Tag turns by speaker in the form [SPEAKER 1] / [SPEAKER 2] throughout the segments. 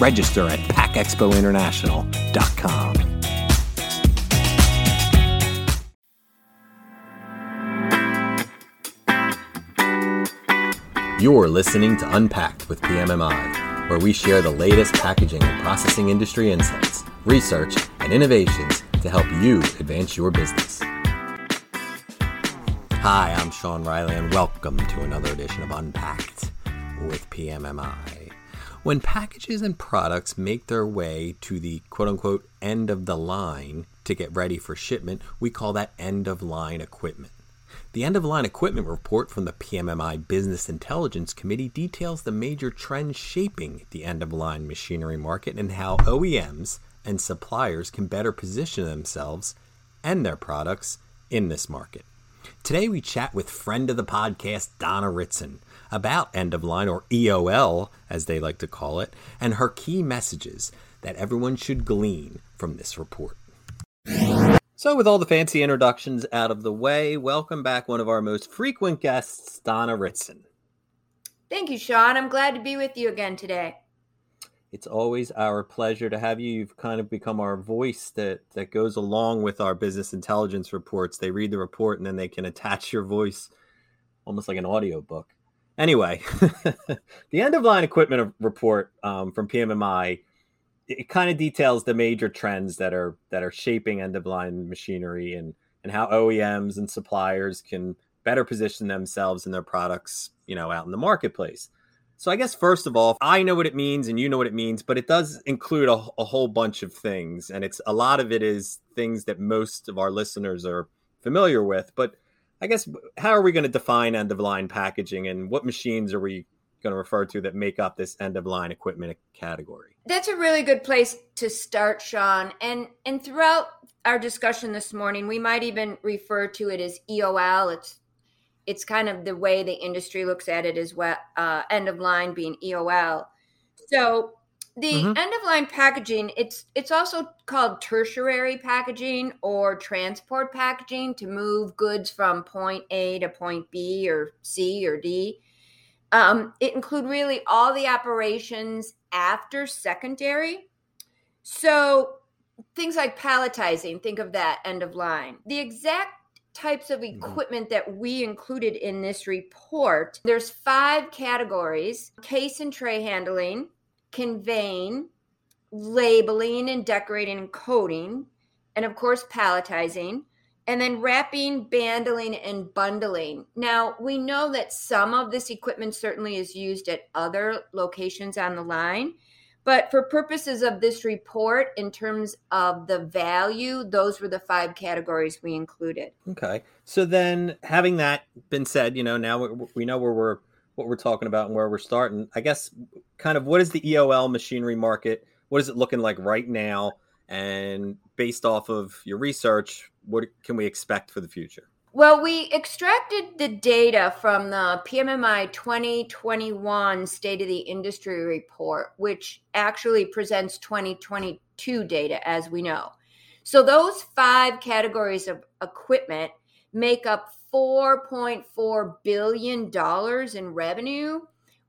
[SPEAKER 1] Register at packexpointernational.com. You're listening to Unpacked with PMMI, where we share the latest packaging and processing industry insights, research, and innovations to help you advance your business. Hi, I'm Sean Riley, and welcome to another edition of Unpacked with PMMI. When packages and products make their way to the quote unquote end of the line to get ready for shipment, we call that end of line equipment. The end of line equipment report from the PMMI Business Intelligence Committee details the major trends shaping the end of line machinery market and how OEMs and suppliers can better position themselves and their products in this market. Today, we chat with friend of the podcast, Donna Ritson, about end of line, or EOL as they like to call it, and her key messages that everyone should glean from this report. So, with all the fancy introductions out of the way, welcome back one of our most frequent guests, Donna Ritson.
[SPEAKER 2] Thank you, Sean. I'm glad to be with you again today.
[SPEAKER 1] It's always our pleasure to have you. You've kind of become our voice that, that goes along with our business intelligence reports. They read the report and then they can attach your voice almost like an audio book. Anyway, the end of line equipment report um, from PMMI it kind of details the major trends that are that are shaping end of line machinery and and how OEMs and suppliers can better position themselves and their products, you know, out in the marketplace. So I guess first of all, I know what it means and you know what it means, but it does include a, a whole bunch of things, and it's a lot of it is things that most of our listeners are familiar with. But I guess how are we going to define end of line packaging, and what machines are we going to refer to that make up this end of line equipment category?
[SPEAKER 2] That's a really good place to start, Sean. And and throughout our discussion this morning, we might even refer to it as EOL. It's it's kind of the way the industry looks at it as well. Uh, end of line being EOL. So the mm-hmm. end of line packaging it's it's also called tertiary packaging or transport packaging to move goods from point a to point b or c or d um, it include really all the operations after secondary. So things like palletizing, think of that end of line. The exact types of mm-hmm. equipment that we included in this report, there's five categories: case and tray handling, conveying, labeling and decorating and coding, and of course palletizing and then wrapping, banding, and bundling. Now, we know that some of this equipment certainly is used at other locations on the line, but for purposes of this report, in terms of the value, those were the five categories we included.
[SPEAKER 1] Okay. So then, having that been said, you know, now we know where we're what we're talking about and where we're starting. I guess, kind of, what is the EOL machinery market? What is it looking like right now? And based off of your research, what can we expect for the future?
[SPEAKER 2] Well, we extracted the data from the PMMI 2021 State of the Industry report, which actually presents 2022 data, as we know. So, those five categories of equipment make up $4.4 billion in revenue,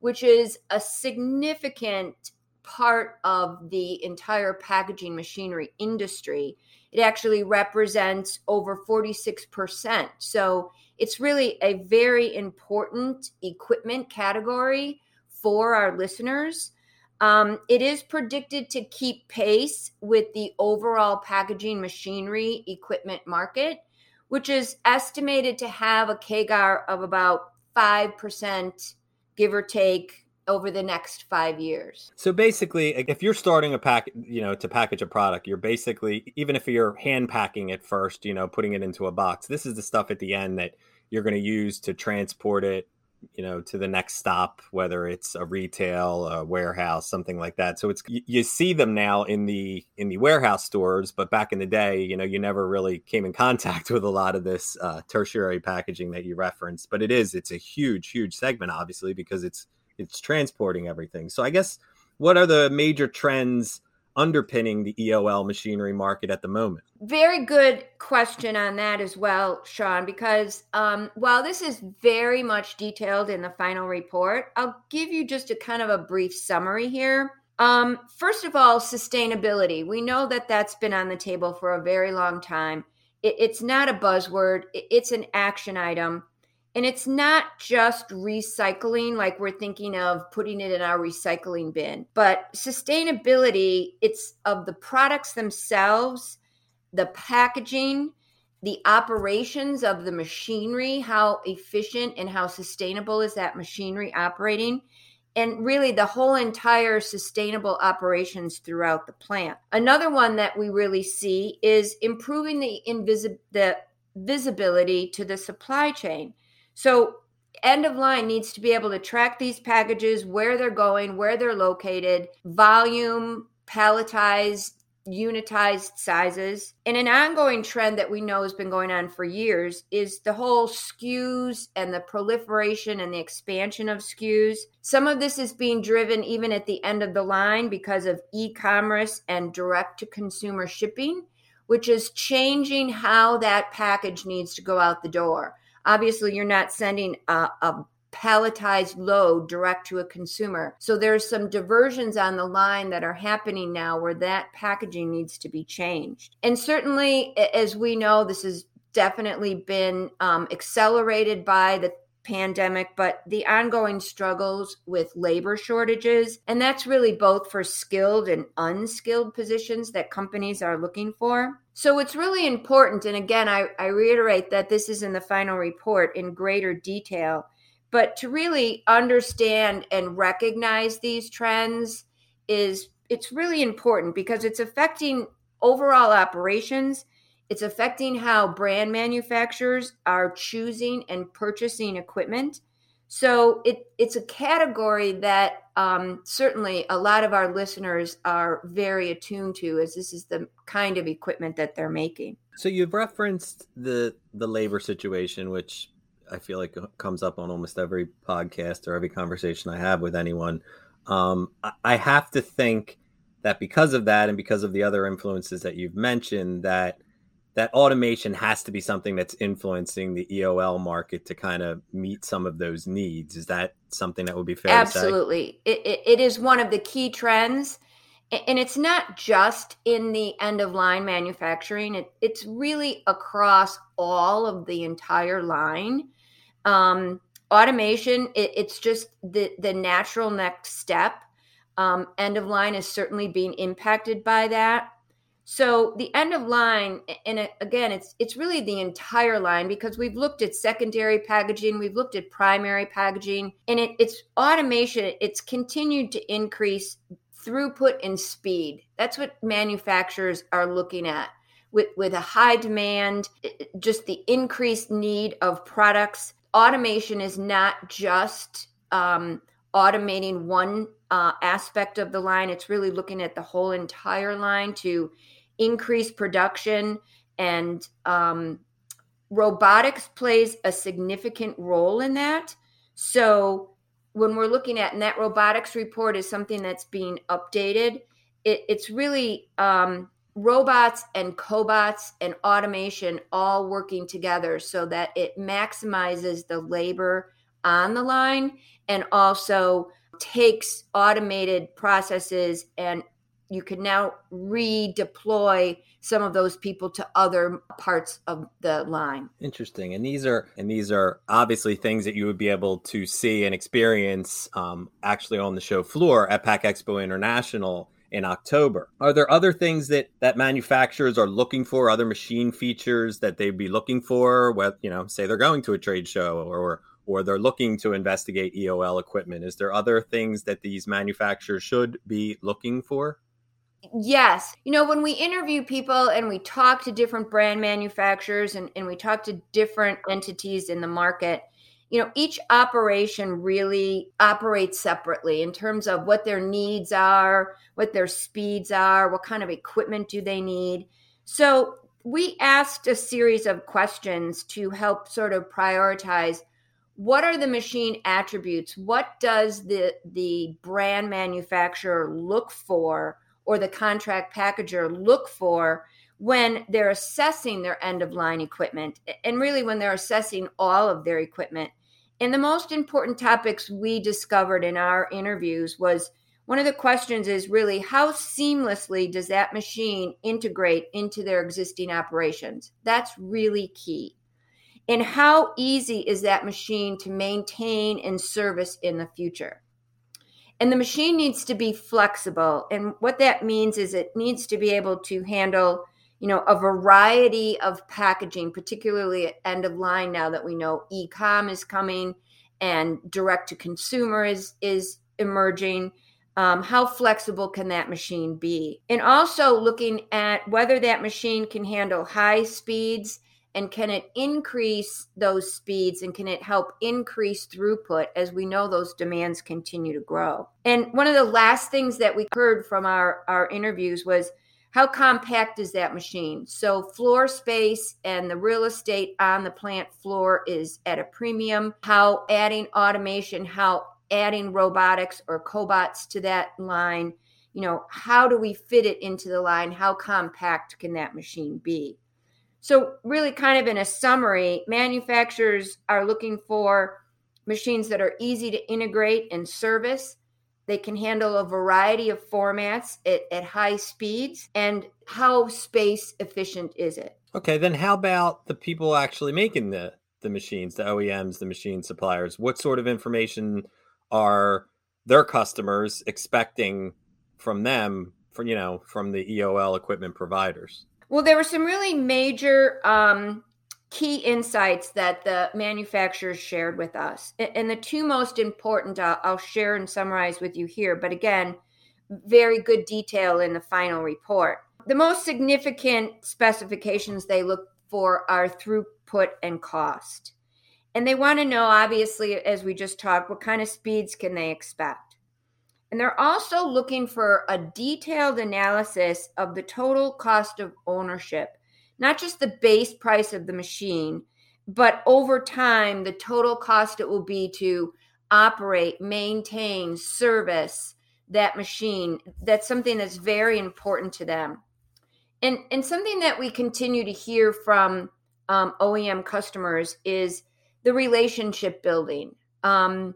[SPEAKER 2] which is a significant part of the entire packaging machinery industry. It actually represents over 46%. So it's really a very important equipment category for our listeners. Um, it is predicted to keep pace with the overall packaging machinery equipment market, which is estimated to have a CAGR of about 5%, give or take, over the next five years.
[SPEAKER 1] So basically, if you're starting a pack, you know, to package a product, you're basically, even if you're hand packing it first, you know, putting it into a box, this is the stuff at the end that you're going to use to transport it you know to the next stop whether it's a retail a warehouse something like that. So it's you, see them now in the in the warehouse stores but back in the day you know you never really came in contact with a lot of this uh, tertiary packaging that you referenced. But it is it's a huge huge segment obviously because it's it's transporting everything. So i guess what are the major trends underpinning the EOL machinery market at the moment?
[SPEAKER 2] Very good question on that as well, Sean, because um, while this is very much detailed in the final report, I'll give you just a kind of a brief summary here. Um, first of all, sustainability. We know that that's been on the table for a very long time. It, it's not a buzzword, it, it's an action item. And it's not just recycling, like we're thinking of putting it in our recycling bin, but sustainability, it's of the products themselves, the packaging, the operations of the machinery, how efficient and how sustainable is that machinery operating, and really the whole entire sustainable operations throughout the plant. Another one that we really see is improving the invisible the visibility to the supply chain. So end of line needs to be able to track these packages, where they're going, where they're located, volume, palletized, unitized sizes. And an ongoing trend that we know has been going on for years is the whole SKUs and the proliferation and the expansion of SKUs. Some of this is being driven even at the end of the line because of e commerce and direct to consumer shipping, which is changing how that package needs to go out the door obviously you're not sending a, a palletized load direct to a consumer. So there's some diversions on the line that are happening now where that packaging needs to be changed. And certainly, as we know, this has definitely been um, accelerated by the pandemic, but the ongoing struggles with labor shortages. And that's really both for skilled and unskilled positions that companies are looking for. So it's really important. And again, I, I reiterate that this is in the final report in greater detail. But to really understand and recognize these trends is it's really important because it's affecting overall operations it's affecting how brand manufacturers are choosing and purchasing equipment. So it, it's a category that um, certainly a lot of our listeners are very attuned to, as this is the kind of equipment that they're making.
[SPEAKER 1] So you've referenced the the labor situation, which I feel like comes up on almost every podcast or every conversation I have with anyone. Um, I have to think that because of that, and because of the other influences that you've mentioned, that that automation has to be something that's influencing the EOL market to kind of meet some of those needs. Is that something that would be fair? To say?
[SPEAKER 2] Absolutely, it, it, it is one of the key trends, and it's not just in the end of line manufacturing. It, it's really across all of the entire line. Um, automation, it, it's just the the natural next step. Um, end of line is certainly being impacted by that so the end of line, and again, it's it's really the entire line because we've looked at secondary packaging, we've looked at primary packaging, and it, it's automation. It's continued to increase throughput and speed. That's what manufacturers are looking at with with a high demand, just the increased need of products. Automation is not just um, automating one uh, aspect of the line. It's really looking at the whole entire line to increase production and um, robotics plays a significant role in that. So when we're looking at and that robotics report is something that's being updated. It, it's really um, robots and cobots and automation all working together so that it maximizes the labor on the line and also takes automated processes and you can now redeploy some of those people to other parts of the line.
[SPEAKER 1] Interesting, and these are and these are obviously things that you would be able to see and experience um, actually on the show floor at Pack Expo International in October. Are there other things that that manufacturers are looking for, other machine features that they'd be looking for? What you know, say they're going to a trade show or or they're looking to investigate EOL equipment. Is there other things that these manufacturers should be looking for?
[SPEAKER 2] Yes. You know, when we interview people and we talk to different brand manufacturers and, and we talk to different entities in the market, you know, each operation really operates separately in terms of what their needs are, what their speeds are, what kind of equipment do they need. So we asked a series of questions to help sort of prioritize what are the machine attributes what does the the brand manufacturer look for or the contract packager look for when they're assessing their end of line equipment and really when they're assessing all of their equipment. And the most important topics we discovered in our interviews was one of the questions is really how seamlessly does that machine integrate into their existing operations? That's really key. And how easy is that machine to maintain and service in the future? And the machine needs to be flexible. And what that means is it needs to be able to handle, you know, a variety of packaging, particularly at end of line now that we know e-com is coming and direct to consumer is is emerging. Um, how flexible can that machine be? And also looking at whether that machine can handle high speeds and can it increase those speeds and can it help increase throughput as we know those demands continue to grow? And one of the last things that we heard from our our interviews was how compact is that machine? So floor space and the real estate on the plant floor is at a premium. How adding automation how adding robotics or cobots to that line you know how do we fit it into the line? How compact can that machine be so, really, kind of in a summary, manufacturers are looking for machines that are easy to integrate and service. They can handle a variety of formats at, at high speeds. And how space efficient is it?
[SPEAKER 1] Okay, then how about the people actually making the, the machines, the OEMs, the machine suppliers? What sort of information are their customers expecting from them, from you know, from the EOL equipment providers?
[SPEAKER 2] Well, there were some really major um, key insights that the manufacturers shared with us. And the two most important, uh, I'll share and summarize with you here. But again, very good detail in the final report. The most significant specifications they look for are throughput and cost. And they want to know, obviously, as we just talked, what kind of speeds can they expect? And they're also looking for a detailed analysis of the total cost of ownership, not just the base price of the machine, but over time, the total cost it will be to operate, maintain, service that machine. That's something that's very important to them. And, and something that we continue to hear from um, OEM customers is the relationship building. Um,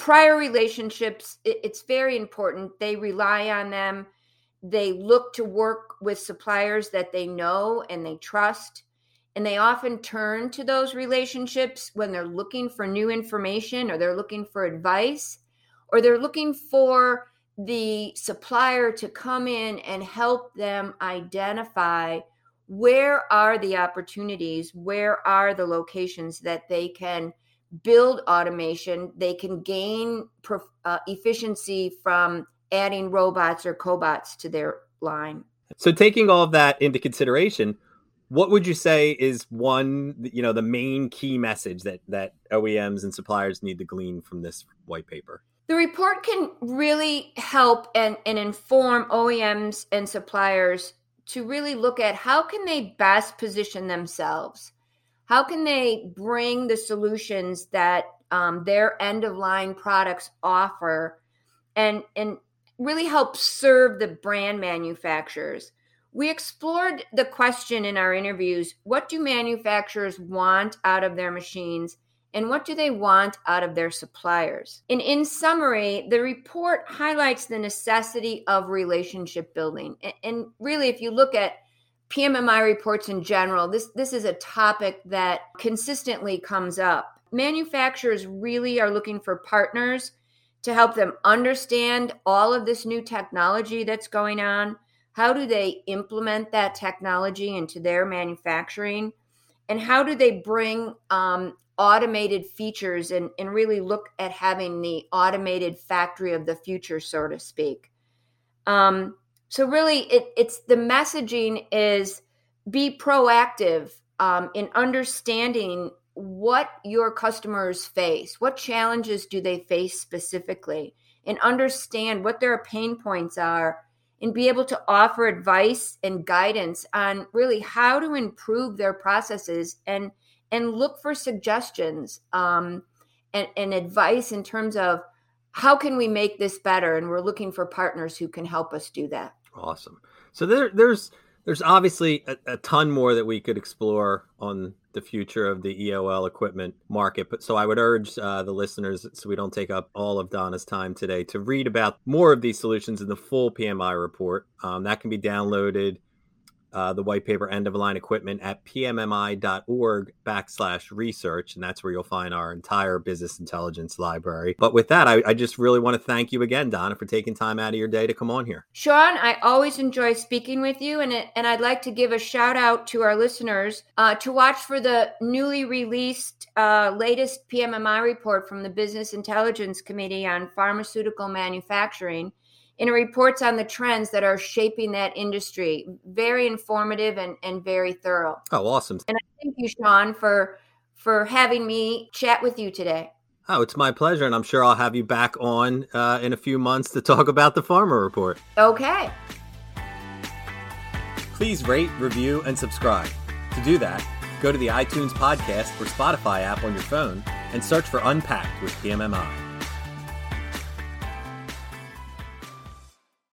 [SPEAKER 2] prior relationships it's very important. They rely on them. They look to work with suppliers that they know and they trust. And they often turn to those relationships when they're looking for new information or they're looking for advice or they're looking for the supplier to come in and help them identify where are the opportunities where are the locations that they can build automation, they can gain uh, efficiency from adding robots or cobots to their line.
[SPEAKER 1] So, taking all of that into consideration, what would you say is one, you know, the main key message that that OEMs and suppliers need to glean from this white paper?
[SPEAKER 2] The report can really help and, and inform OEMs and suppliers to really look at how can they best position themselves how can they bring the solutions that um, their end of line products offer and and really help serve the brand manufacturers we explored the question in our interviews what do manufacturers want out of their machines and what do they want out of their suppliers? And in summary, the report highlights the necessity of relationship building. And really, if you look at PMMI reports in general, this, this is a topic that consistently comes up. Manufacturers really are looking for partners to help them understand all of this new technology that's going on. How do they implement that technology into their manufacturing? And how do they bring um, automated features and, and really look at having the automated factory of the future, so to speak? Um, so really, it, it's the messaging is be proactive um, in understanding what your customers face. What challenges do they face specifically? And understand what their pain points are and be able to offer advice and guidance on really how to improve their processes and and look for suggestions um, and, and advice in terms of how can we make this better and we're looking for partners who can help us do that
[SPEAKER 1] awesome so there there's there's obviously a, a, ton more that we could explore on the future of the EOL equipment market. But so I would urge uh, the listeners, so we don't take up all of Donna's time today, to read about more of these solutions in the full PMMI report. Um, that can be downloaded uh, the white paper end of line equipment at pmmi.org backslash research. And that's where you'll find our entire business intelligence library. But with that, I, I, just really want to thank you again, Donna, for taking time out of your day to come on here.
[SPEAKER 2] Sean, I always enjoy speaking with you. And, it, and I'd like to give a shout out to our listeners uh, to watch for the newly released uh, latest PMMI report from the Business Intelligence Committee on Pharmaceutical Manufacturing and reports on the trends that are shaping that industry. Very informative and, and very thorough.
[SPEAKER 1] Oh, awesome.
[SPEAKER 2] And I thank you, Sean, for for having me chat with you today.
[SPEAKER 1] Oh, it's my pleasure, and I'm sure I'll have you back on uh, in a few months to talk about the Pharma Report.
[SPEAKER 2] Okay.
[SPEAKER 1] Please rate, review, and subscribe. To do that, go to the iTunes podcast or Spotify app on your phone and search for Unpacked with PMMI.